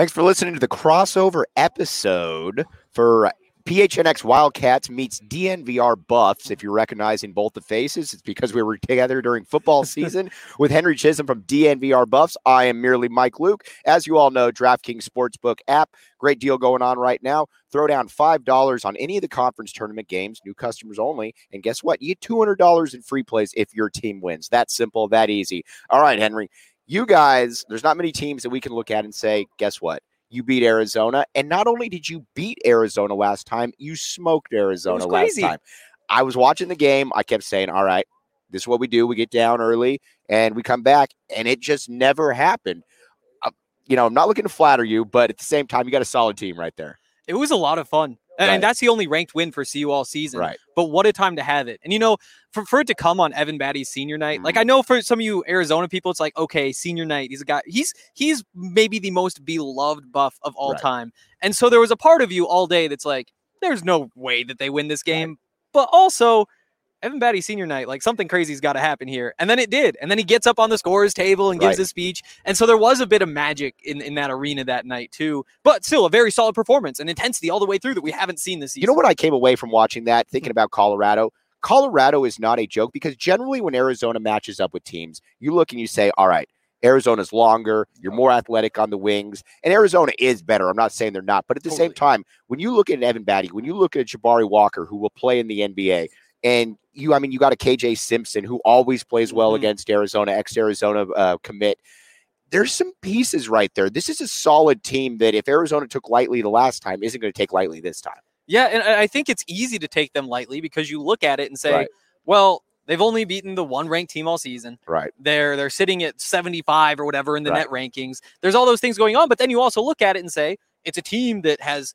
Thanks for listening to the crossover episode for PHNX Wildcats meets DNVR Buffs. If you're recognizing both the faces, it's because we were together during football season with Henry Chisholm from DNVR Buffs. I am merely Mike Luke. As you all know, DraftKings Sportsbook app, great deal going on right now. Throw down $5 on any of the conference tournament games, new customers only. And guess what? You get $200 in free plays if your team wins. That simple, that easy. All right, Henry you guys, there's not many teams that we can look at and say, guess what? You beat Arizona. And not only did you beat Arizona last time, you smoked Arizona last time. I was watching the game. I kept saying, all right, this is what we do. We get down early and we come back. And it just never happened. Uh, you know, I'm not looking to flatter you, but at the same time, you got a solid team right there. It was a lot of fun. And, Right. and that's the only ranked win for CU all season. Right. But what a time to have it. And you know, for, for it to come on Evan Battey's senior night, like Mhm. I know for some of you Arizona people, it's like, okay, senior night. He's a guy, he's he's maybe the most beloved buff of all Right. time. And so there was a part of you all day that's like, there's no way that they win this game. But also, Evan Battey senior night, like something crazy's got to happen here. And then it did. And then he gets up on the scorers table and gives Right. a speech. And so there was a bit of magic in, in that arena that night, too. But still, a very solid performance and intensity all the way through that we haven't seen this season. You know what I came away from watching that, thinking mm. about Colorado? Colorado is not a joke because generally when Arizona matches up with teams, you look and you say, all right, Arizona's longer, you're more athletic on the wings, and Arizona is better. I'm not saying they're not, but at the same time, when you look at Evan Battey, when you look at Jabari Walker, who will play in the NBA, and you, I mean, you got a KJ Simpson who always plays well Mhm. against Arizona, ex Arizona uh, commit. There's some pieces right there. This is a solid team that if Arizona took lightly the last time, isn't going to take lightly this time. Yeah, and I I think it's easy to take them lightly because you look at it and say, Right. well, they've only beaten the one ranked team all season. Right. They're they're sitting at 75 or whatever in the Right. net rankings. There's all those things going on, but then you also look at it and say, it's a team that has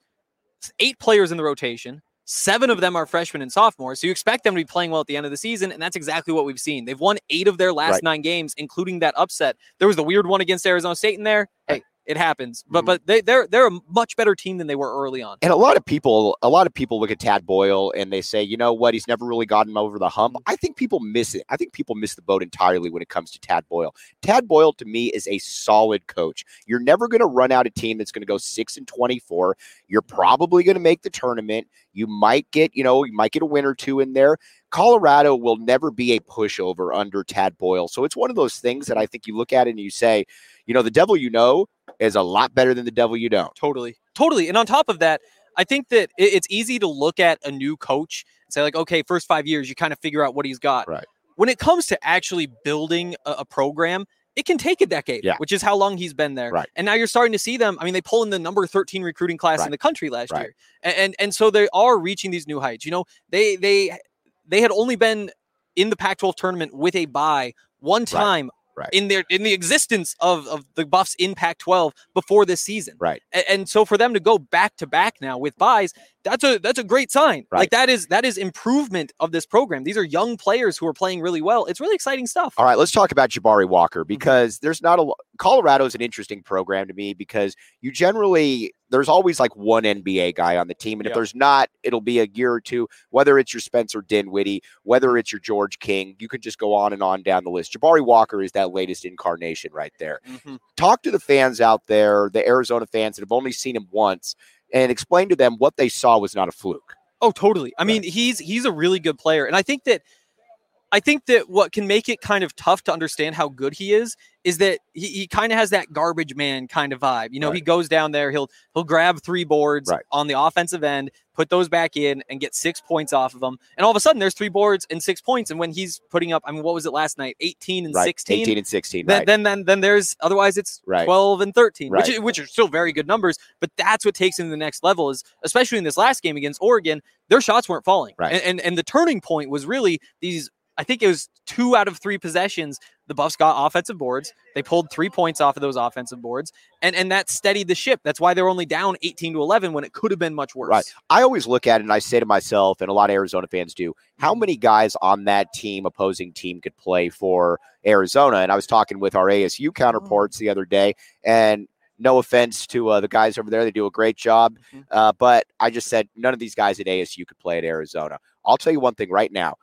eight players in the rotation. Seven of them are freshmen and sophomores. So you expect them to be playing well at the end of the season. And that's exactly what we've seen. They've won eight of their last Right. nine games, including that upset. There was the weird one against Arizona State in there. Hey, it happens. But Mhm. but they, they're they're a much better team than they were early on. And a lot of people, a lot of people look at Tad Boyle and they say, you know what, he's never really gotten over the hump. I think people miss it. I think people miss the boat entirely when it comes to Tad Boyle. Tad Boyle to me is a solid coach. You're never going to run out a team that's going to go six and twenty-four. You're probably going to make the tournament. You might get, you know, you might get a win or two in there. Colorado will never be a pushover under Tad Boyle. So it's one of those things that I think you look at and you say, you know, the devil you know is a lot better than the devil you don't. Totally. Totally. And on top of that, I think that it's easy to look at a new coach and say, like, okay, first five years, you kind of figure out what he's got. Right. When it comes to actually building a, a program, it can take a decade, Yeah. which is how long he's been there. Right. And now you're starting to see them. I mean, they pull in the number 13 recruiting class Right. in the country last Right. year. And, and and so they are reaching these new heights. You know, they they they had only been in the Pac-12 tournament with a bye one time Right. in their in the existence of of the Buffs in Pac-12 before this season. Right. A- And, so for them to go back to back now with buys, that's a that's a great sign. Right. Like that is that is improvement of this program. These are young players who are playing really well. It's really exciting stuff. All right, let's talk about Jabari Walker Mm-hmm. because there's not a Colorado is an interesting program to me because you generally there's always like one NBA guy on the team, and if there's not, it'll be a year or two. Whether it's your Spencer Dinwiddie, whether it's your George King, you can just go on and on down the list. Jabari Walker is that latest incarnation right there. Mhm. Talk to the fans out there, the Arizona fans that have only seen him once, and explain to them what they saw was not a fluke. Oh, totally. I mean, he's he's a really good player, and I think that I think that what can make it kind of tough to understand how good he is is that he, he kind of has that garbage man kind of vibe. You know, he goes down there, he'll he'll grab three boards Right. on the offensive end, put those back in, and get six points off of them. And all of a sudden, there's three boards and six points. And when he's putting up, I mean, what was it last night? 18 and Right, 16. 18 and 16. Then, right. then then then there's otherwise it's Right. 12 and 13 which Right. is, which are still very good numbers but that's what takes him to the next level is especially in this last game against Oregon their shots weren't falling Right. and, and and the turning point was really these I think it was two out of three possessions the Buffs got offensive boards they pulled 3 points off of those offensive boards and and that steadied the ship that's why they were only down 18 to 11 when it could have been much worse Right. I always look at it and I say to myself, and a lot of Arizona fans do, how Mm-hmm. many guys on that team, opposing team, could play for Arizona? And I was talking with our ASU counterparts the other day, and no offense to uh, the guys over there, they do a great job. Mhm. Uh, but I just said none of these guys at ASU could play at Arizona. I'll tell you one thing right now.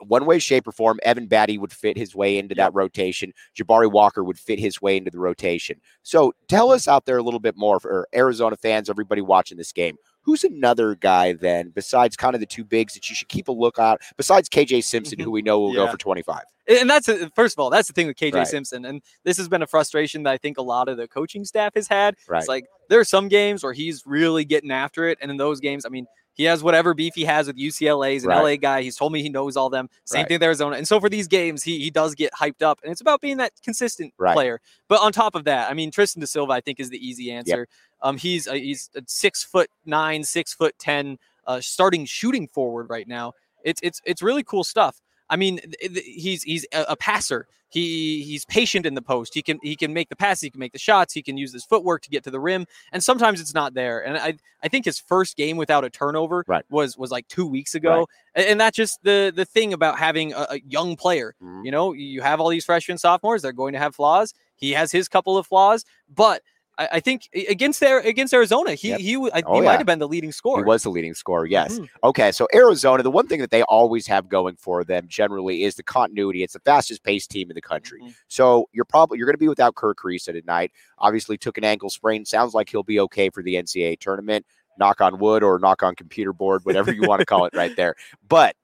One way, shape, or form, Evan Battey would fit his way into that rotation. Jabari Walker would fit his way into the rotation. So tell us out there a little bit more for Arizona fans, everybody watching this game. Who's another guy then, besides kind of the two bigs that you should keep a lookout, besides KJ Simpson, who mm-hmm. we know will go for 25? And that's first of all, that's the thing with KJ Right. Simpson, and this has been a frustration that I think a lot of the coaching staff has had. Right. It's like there are some games where he's really getting after it, and in those games, I mean, he has whatever beef he has with UCLA. He's an Right. LA guy. He's told me he knows all them. Same Right. thing with Arizona. And so for these games, he he does get hyped up, and it's about being that consistent Right. player. But on top of that, I mean, Tristan Da Silva, I think, is the easy answer. Um, he's a, he's a six foot nine, six foot ten, uh, starting shooting forward right now. It's it's it's really cool stuff. I mean, he's he's a, passer. He he's patient in the post. He can he can make the pass. He can make the shots. He can use his footwork to get to the rim. And sometimes it's not there. And I I think his first game without a turnover Right. was was like two weeks ago. And, and that's just the the thing about having a, a young player. Mhm. You know, you have all these freshmen, sophomores. They're going to have flaws. He has his couple of flaws, but I, I think against their against Arizona, he Yep. he I- Oh, he yeah. might have been the leading scorer. He was the leading scorer, yes. Mhm. Okay, so Arizona, the one thing that they always have going for them generally is the continuity. It's the fastest paced team in the country. Mhm. So you're probably you're going to be without Kerr Kriisa tonight. Obviously, took an ankle sprain. Sounds like he'll be okay for the NCAA tournament. Knock on wood or knock on computer board, whatever you want to call it, right there. But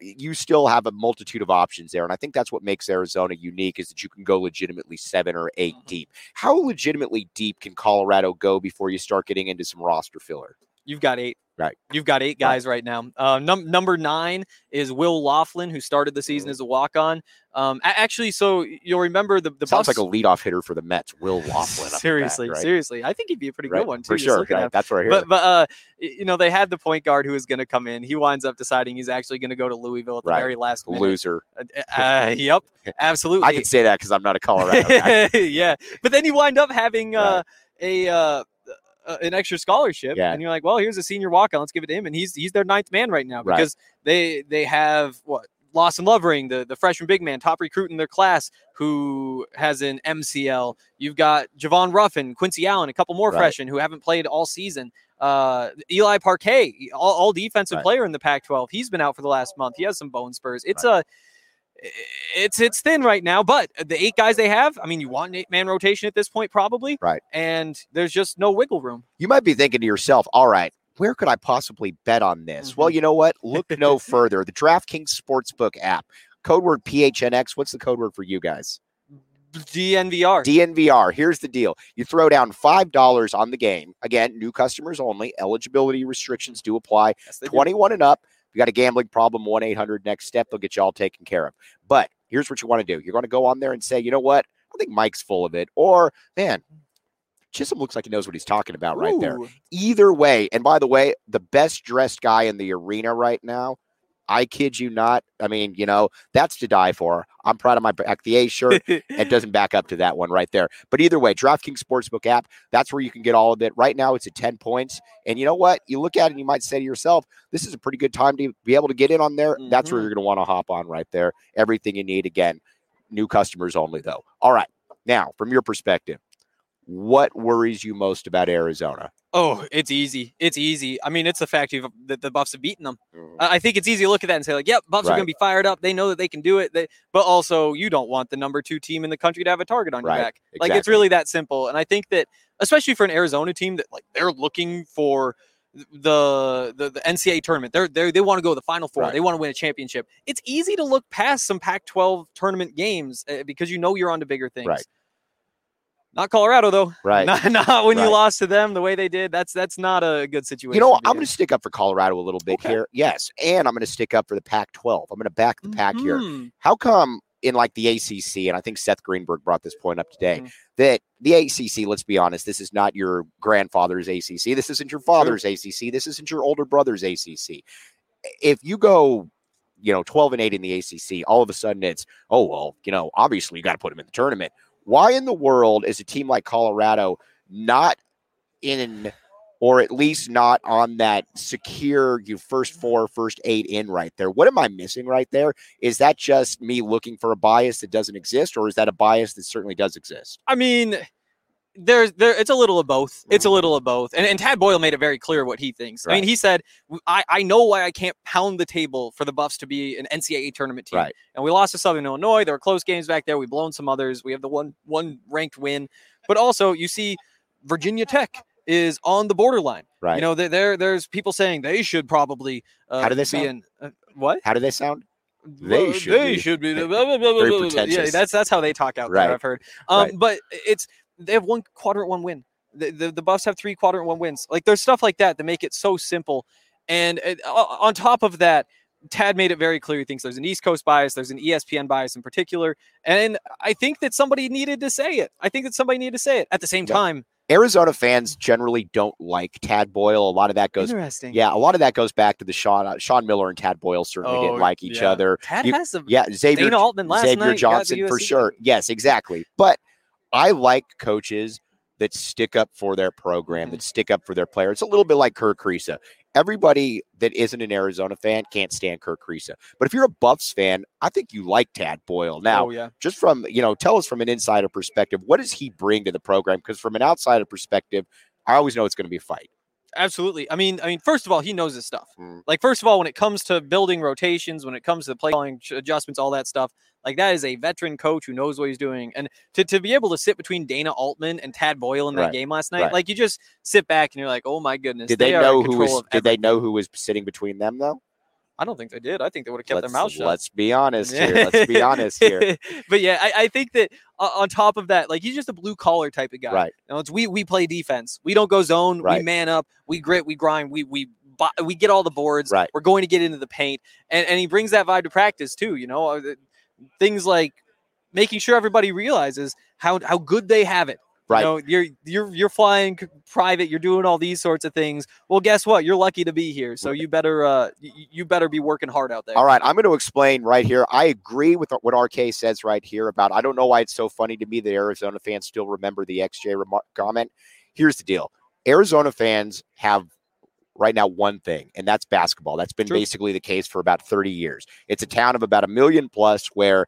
you still have a multitude of options there, and I think that's what makes Arizona unique is that you can go legitimately seven or 8 Mhm. deep. How legitimately deep can Colorado go before you start getting into some roster filler? You've got eight. Right. You've got eight guys right, now. Uh, num- number nine is Will Loughlin, who started the season as a walk on. Um, actually, so you'll remember the, the Sounds Buffs- like a leadoff hitter for the Mets, Will Loughlin. seriously, bat, right? seriously. I think he'd be a pretty Right, good one, too. for sure. right. That's I. But, but uh, you know, they had the point guard who was going to come in. He winds up deciding he's actually going to go to Louisville at the Right. very last minute. Loser. Uh, uh, yep, absolutely. I can say that because I'm not a Colorado guy. yeah, but then you wind up having uh, Right. a uh, an extra scholarship, Yeah. and you're like, well, here's a senior walk on. Let's give it to him, and he's he's their ninth man right now Right. because they they have what Lawson Lovering, the the freshman big man, top recruit in their class, who has an MCL. You've got Javon Ruffin, Quincy Allen, a couple more Right. freshmen who haven't played all season. Uh, Eli Parquet, all, all defensive Right. player in the Pac-12. He's been out for the last month. He has some bone spurs. It's a it's it's thin right now, but the eight guys they have, I mean, you want an eight man rotation at this point, probably. Right. And there's just no wiggle room. You might be thinking to yourself, all right, where could I possibly bet on this? Mm-hmm. Well, you know what? Look no further. The DraftKings Sportsbook app, code word PHNX. What's the code word for you guys? DNVR. DNVR. Here's the deal. You throw down $5 on the game. Again, new customers only. Eligibility restrictions do apply. Yes, they do. 21 and up. You got a gambling problem, 1 800 next step. They'll get you all taken care of. But here's what you want to do you're going to go on there and say, you know what? I think Mike's full of it. Or, man, Chisholm looks like he knows what he's talking about right there. Either way, and by the way, the best dressed guy in the arena right now I kid you not. I mean, you know, that's to die for. I'm proud of my back the A shirt. it doesn't back up to that one right there. But either way, DraftKings Sportsbook app, that's where you can get all of it. Right now, it's at 10 points. And you know what? You look at it and you might say to yourself, this is a pretty good time to be able to get in on there. That's where Mhm. you're going to want to hop on right there. Everything you need. Again, new customers only, though. All right. Now, from your perspective, what worries you most about Arizona? Oh, it's easy. It's easy. I mean, it's the fact you've, that the Buffs have beaten them. Mm. I think it's easy to look at that and say, like, yep, Buffs are going to be fired up. They know that they can do it. They, but also, you don't want the number two team in the country to have a target on Right. your back. Like, it's really that simple. And I think that, especially for an Arizona team that, like, they're looking for the the, the NCAA tournament. They're, they're they want to go to the Final Four. Right. They want to win a championship. It's easy to look past some Pac-12 tournament games uh, because you know you're on to bigger things. Right. Not Colorado though. Right. Not, not when Right. you lost to them the way they did. That's that's not a good situation. You know, I'm going to stick up for Colorado a little bit Okay. here. Yes. And I'm going to stick up for the Pac 12. I'm going to back the Pac here. Mhm. How come in like the ACC, and I think Seth Greenberg brought this point up today, Mhm. that the ACC, let's be honest, this is not your grandfather's ACC. This isn't your father's ACC. This isn't your older brother's ACC. If you go, you know, 12 and 8 in the ACC, all of a sudden it's, oh, well, you know, obviously you got to put them in the tournament. Why in the world is a team like Colorado not in or at least not on that secure you first four, first eight in right there. What am I missing right there? Is that just me looking for a bias that doesn't exist, or is that a bias that certainly does exist? I mean, there's there. It's a little of both. It's a little of both. And, and Tad Boyle made it very clear what he thinks. I mean, he said, I, I know why I can't pound the table for the Buffs to be an NCAA tournament team. Right. And we lost to Southern Illinois. There were close games back there. We've blown some others. We have the one one ranked win. But also, you see, Virginia Tech is on the borderline. Right. You know, there, there there's people saying they should probably. Uh, How do they be sound? in uh, what? How do they sound? They should they be. should be. Very blah, blah, blah, blah, blah, blah. Yeah, that's that's how they talk out Right. there. I've heard. Um, Right. but it's they have one quadrant one win. The, the the Buffs have three quadrant one wins. Like there's stuff like that that make it so simple. And it, o- on top of that, Tad made it very clear he thinks there's an East Coast bias, there's an ESPN bias in particular, and I think that somebody needed to say it. I think that somebody needed to say it. At the same Yeah. time, Arizona fans generally don't like Tad Boyle. A lot of that goes, interesting. yeah, a lot of that goes back to the Sean uh, Sean Miller and Tad Boyle certainly Oh, didn't like each yeah. other. Tad You- has some. Yeah, Xavier Dana Altman last Xavier night Johnson for sure. Yes, exactly. But I like coaches that stick up for their program, that mm. stick up for their player. It's a little bit like Kerr Kriisa. Everybody that isn't an Arizona fan can't stand Kerr Kriisa. But if you're a Buffs fan, I think you like Tad Boyle. Now, oh yeah. just from, you know, tell us from an insider perspective, what does he bring to the program? Because from an outsider perspective, I always know it's going to be a fight. Absolutely. I mean, I mean, first of all, he knows his stuff. Mm. Like, first of all, when it comes to building rotations, when it comes to the play calling adjustments, all that stuff, like that is a veteran coach who knows what he's doing. And to, to be able to sit between Dana Altman and Tad Boyle in that Right. game last night, Right. like you just sit back and you're like, oh my goodness. Did they, in know who was did they know who was sitting between them though? I don't think they did. I think they would have kept let's, their mouth shut. let's be honest here. Let's be honest here. but yeah, I, I think that uh, on top of that, like he's just a blue collar type of guy. Right. You know, it's we we play defense. We don't go zone. We man up. We grit. We grind. We we we get all the boards. Right. We're going to get into the paint, and and he brings that vibe to practice too. You know, uh, things like making sure everybody realizes how how good they have it. Right. You know, you're you're you're flying private. You're doing all these sorts of things. Well, guess what? You're lucky to be here. So you better uh you better be working hard out there. All right, I'm going to explain right here. I agree with what RK says right here about. I don't know why it's so funny to me that Arizona fans still remember the XJ remar- comment. Here's the deal: Arizona fans have right now one thing, and that's basketball. That's been True. basically the case for about 30 years. It's a town of about a million plus where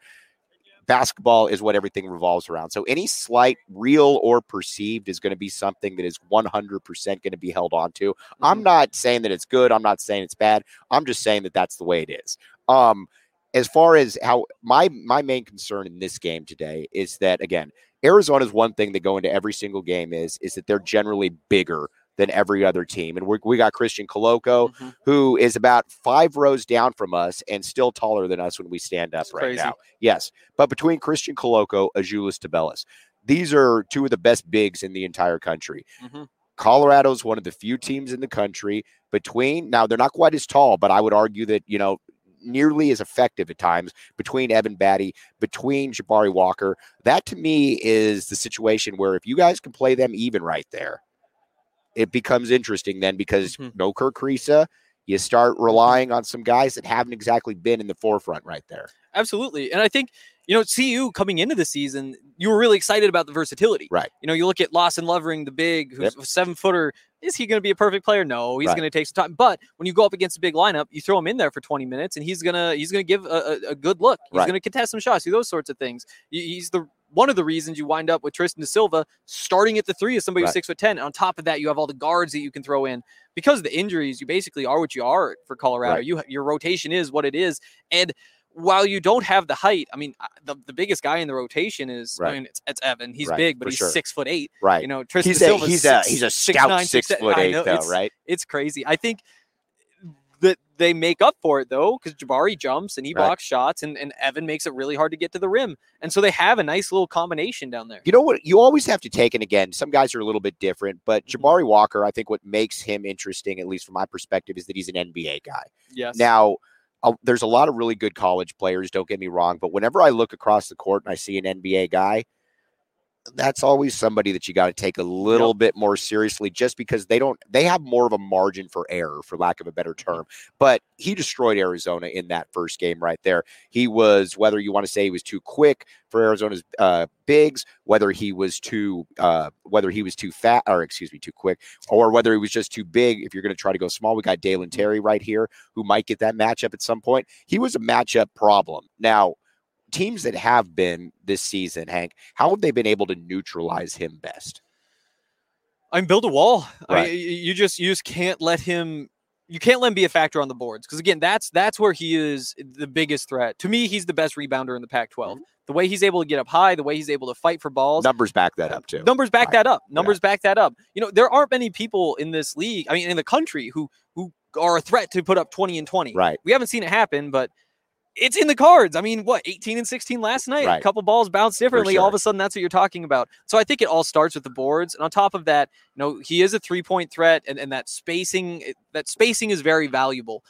basketball is what everything revolves around. So any slight, real or perceived, is going to be something that is 100% going to be held on to. I'm Mhm. not saying that it's good. I'm not saying it's bad. I'm just saying that that's the way it is. Um, as far as how my my main concern in this game today is that again, Arizona's one thing that go into every single game is is that they're generally bigger than every other team, and we we got Christian Koloko, Mhm. who is about five rows down from us and still taller than us when we stand up That's right crazy. now. Yes, but between Christian Koloko, Azuolas Tubelis, these are two of the best bigs in the entire country. Mhm. Colorado's one of the few teams in the country between now they're not quite as tall, but I would argue that you know nearly as effective at times between Evan Battey, between Jabari Walker. That to me is the situation where if you guys can play them even right there, it becomes interesting then because Mhm. no Kerr Kriisa, you start relying on some guys that haven't exactly been in the forefront right there. Absolutely. And I think, you know, CU coming into the season, you were really excited about the versatility. Right. You know, you look at Lawson Lovering, the big, who's Yep. a seven footer. Is he going to be a perfect player? No, he's Right. going to take some time. But when you go up against a big lineup, you throw him in there for 20 minutes, and he's gonna he's gonna give a, a, a good look. He's Right. going to contest some shots, do those sorts of things. He's the one of the reasons you wind up with Tristan Da Silva starting at the three is somebody who's Right. six foot ten. And on top of that, you have all the guards that you can throw in because of the injuries. You basically are what you are for Colorado. Right. You your rotation is what it is, and while you don't have the height, I mean, uh, the, the biggest guy in the rotation is, Right. I mean, it's, it's Evan. He's Right, big, but he's sure. six foot eight. Right. You know, Tristan he's Da a Silva's he's a six- he's a six scout nine, six, six, foot eight know, though, it's, right? It's crazy. I think they make up for it though, because Jabari jumps and he Right. blocks shots, and, and Evan makes it really hard to get to the rim, and so they have a nice little combination down there. You know what? You always have to take, and again, some guys are a little bit different, but Mhm. Jabari Walker, I think what makes him interesting, at least from my perspective, is that he's an NBA guy. Yes. Now, uh, there's a lot of really good college players, don't get me wrong, but whenever I look across the court and I see an NBA guy, that's always somebody that you got to take a little bit more seriously just because they don't they have more of a margin for error for lack of a better term. But he destroyed arizona in that first game right there. He was whether you want to say he was too quick for arizona's uh, bigs whether he was too uh, whether he was too fat or excuse me too quick or whether he was just too big if you're going to try to go small we got dalen terry right here who might get that matchup at some point. He was a matchup problem. Now teams that have been this season, Hank, how have they been able to neutralize him best? I'm build a wall. Right. y- you just you just can't let him. You can't let him be a factor on the boards because again, that's that's where he is the biggest threat. To me, he's the best rebounder in the Pac-12. Mm-hmm. The way he's able to get up high, the way he's able to fight for balls. Numbers back that up too. Numbers back Right. that up. Numbers back that up. You know, there aren't many people in this league. I mean, in the country who who are a threat to put up 20 and 20. Right. We haven't seen it happen, but it's in the cards. I mean, what 18 and 16 last night? Right. A couple balls bounced differently. All of a sudden, that's what you're talking about. So I think it all starts with the boards, and on top of that, you know, he is a three point threat, and, and that spacing that spacing is very valuable.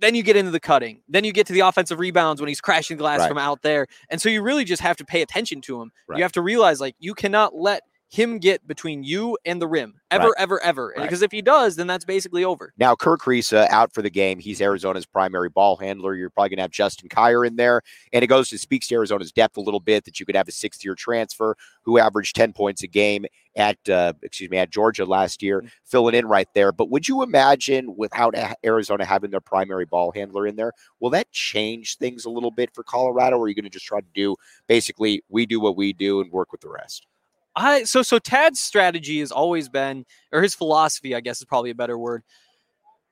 Then you get into the cutting. Then you get to the offensive rebounds when he's crashing glass Right. from out there. And so you really just have to pay attention to him. Right. You have to realize like you cannot let him get between you and the rim ever, Right. ever, ever. Right. Because if he does, then that's basically over. Now, Kerr Kriisa out for the game. He's Arizona's primary ball handler. You're probably going to have Justin Kier in there. And it goes to speaks to Arizona's depth a little bit that you could have a sixth year transfer who averaged 10 points a game at, uh, excuse me, at Georgia last year, filling in right there. But would you imagine without Arizona having their primary ball handler in there, will that change things a little bit for Colorado? Or are you going to just try to do basically we do what we do and work with the rest? I so so Tad's strategy has always been, or his philosophy, I guess is probably a better word.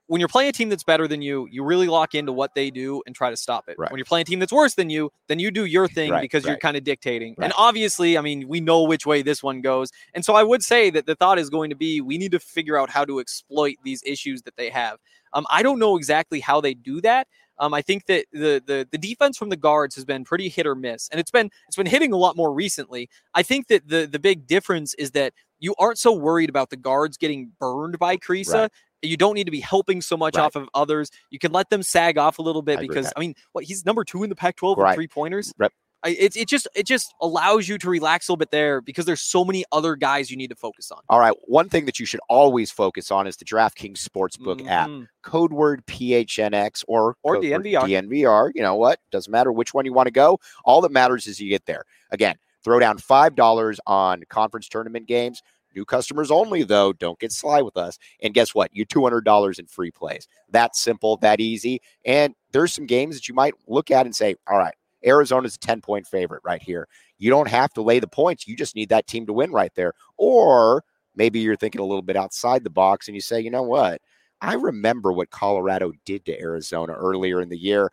When you're playing a team that's better than you, you really lock into what they do and try to stop it. Right. When you're playing a team that's worse than you, then you do your thing Right, because you're kind of dictating. Right. And obviously, I mean, we know which way this one goes. And so I would say that the thought is going to be we need to figure out how to exploit these issues that they have. Um, I don't know exactly how they do that. Um, I think that the, the the defense from the guards has been pretty hit or miss, and it's been it's been hitting a lot more recently. I think that the the big difference is that you aren't so worried about the guards getting burned by Creasa. Right. You don't need to be helping so much Right. off of others. You can let them sag off a little bit I because. I mean, what he's number two in the Pac-12 Right. three pointers. Rep- I, it, it just it just allows you to relax a little bit there because there's so many other guys you need to focus on. All right. One thing that you should always focus on is the DraftKings Sportsbook app. Mhm. code word PHNX or Or DNVR. DNVR. You know what? Doesn't matter which one you want to go. All that matters is you get there. Again, throw down $5 on conference tournament games. New customers only, though. Don't get sly with us. And guess what? You $200 in free plays. That simple, that easy. And there's some games that you might look at and say, all right, Arizona's a 10 point favorite right here. You don't have to lay the points. You just need that team to win right there. Or maybe you're thinking a little bit outside the box and you say, you know what? I remember what Colorado did to Arizona earlier in the year.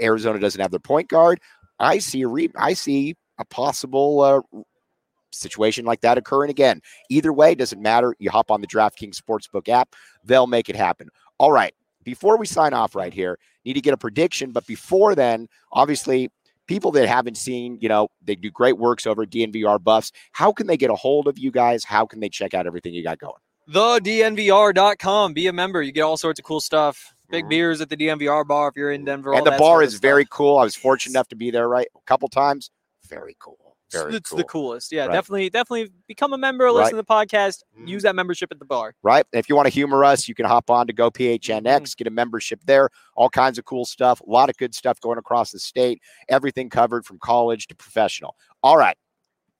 Arizona doesn't have their point guard. I see a re- I see a possible uh, situation like that occurring again. Either way, doesn't matter. You hop on the DraftKings Sportsbook app, they'll make it happen. All right. Before we sign off right here, need to get a prediction. But before then, obviously, people that haven't seen, you know, they do great works over at DNVR Buffs. How can they get a hold of you guys? How can they check out everything you got going? TheDNVR.com. Be a member. You get all sorts of cool stuff. Big Mhm. beers at the DNVR bar if you're in Denver. all and the bar sort of is very cool. I was fortunate enough to be there right a couple times. Very cool. Very it's cool. the coolest. Yeah, Right. definitely, definitely become a member, listen to the podcast, Mhm. use that membership at the bar. right? And if you want to humor us, you can hop on to Go PHNX, Mm-hmm. get a membership there. All kinds of cool stuff. A lot of good stuff going across the state. Everything covered from college to professional. All right,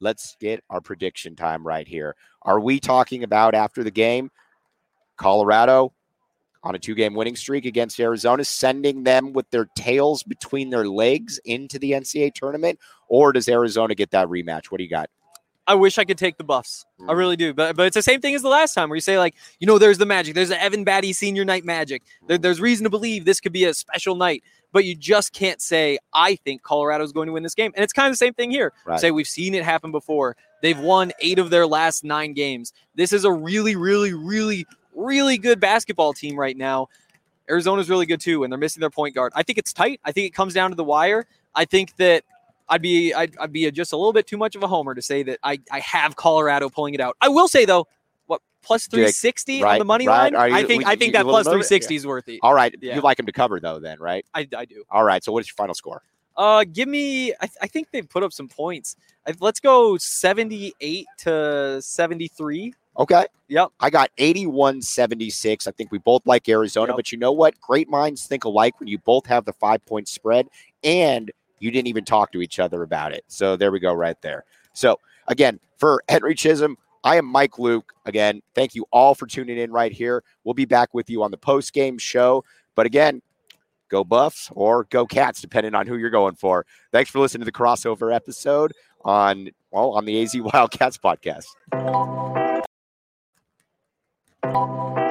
let's get our prediction time right here. Are we talking about after the game, Colorado on a two-game winning streak against Arizona, sending them with their tails between their legs into the NCAA tournament, or does Arizona get that rematch? What do you got? I wish I could take the Buffs. I Mm. really do. But but it's the same thing as the last time where you say like, you know, there's the magic. There's the Evan Battey senior night magic. There, there's reason to believe this could be a special night. But you just can't say, I think Colorado's going to win this game. And it's kind of the same thing here. Right. Say we've seen it happen before. They've won eight of their last nine games. This is a really, really, really, really good basketball team right now. Arizona's really good too, and they're missing their point guard. I think it's tight. I think it comes down to the wire. I think that I'd be I'd, I'd be just a little bit too much of a homer to say that I, I have Colorado pulling it out. I will say though, what plus you- three sixty right, on the money right. line? Are I think I think that plus three sixty plus love three it? sixty is worth it. All right, Yeah. you like them to cover though, then, right? I, I do. All right. So, what is your final score? Uh, give me. I, th- I think they've put up some points. I, let's go seventy-eight to seventy-three. Okay. Yep. I got 81 76. I think we both like Arizona, Yep. but you know what? Great minds think alike when you both have the five point spread and you didn't even talk to each other about it. So there we go, right there. So again, for Henry Chisholm, I am Mike Luke. Again, thank you all for tuning in right here. We'll be back with you on the post game show. But again, go Buffs or go Cats, depending on who you're going for. Thanks for listening to the crossover episode on well on the AZ Wildcats podcast. Thank you.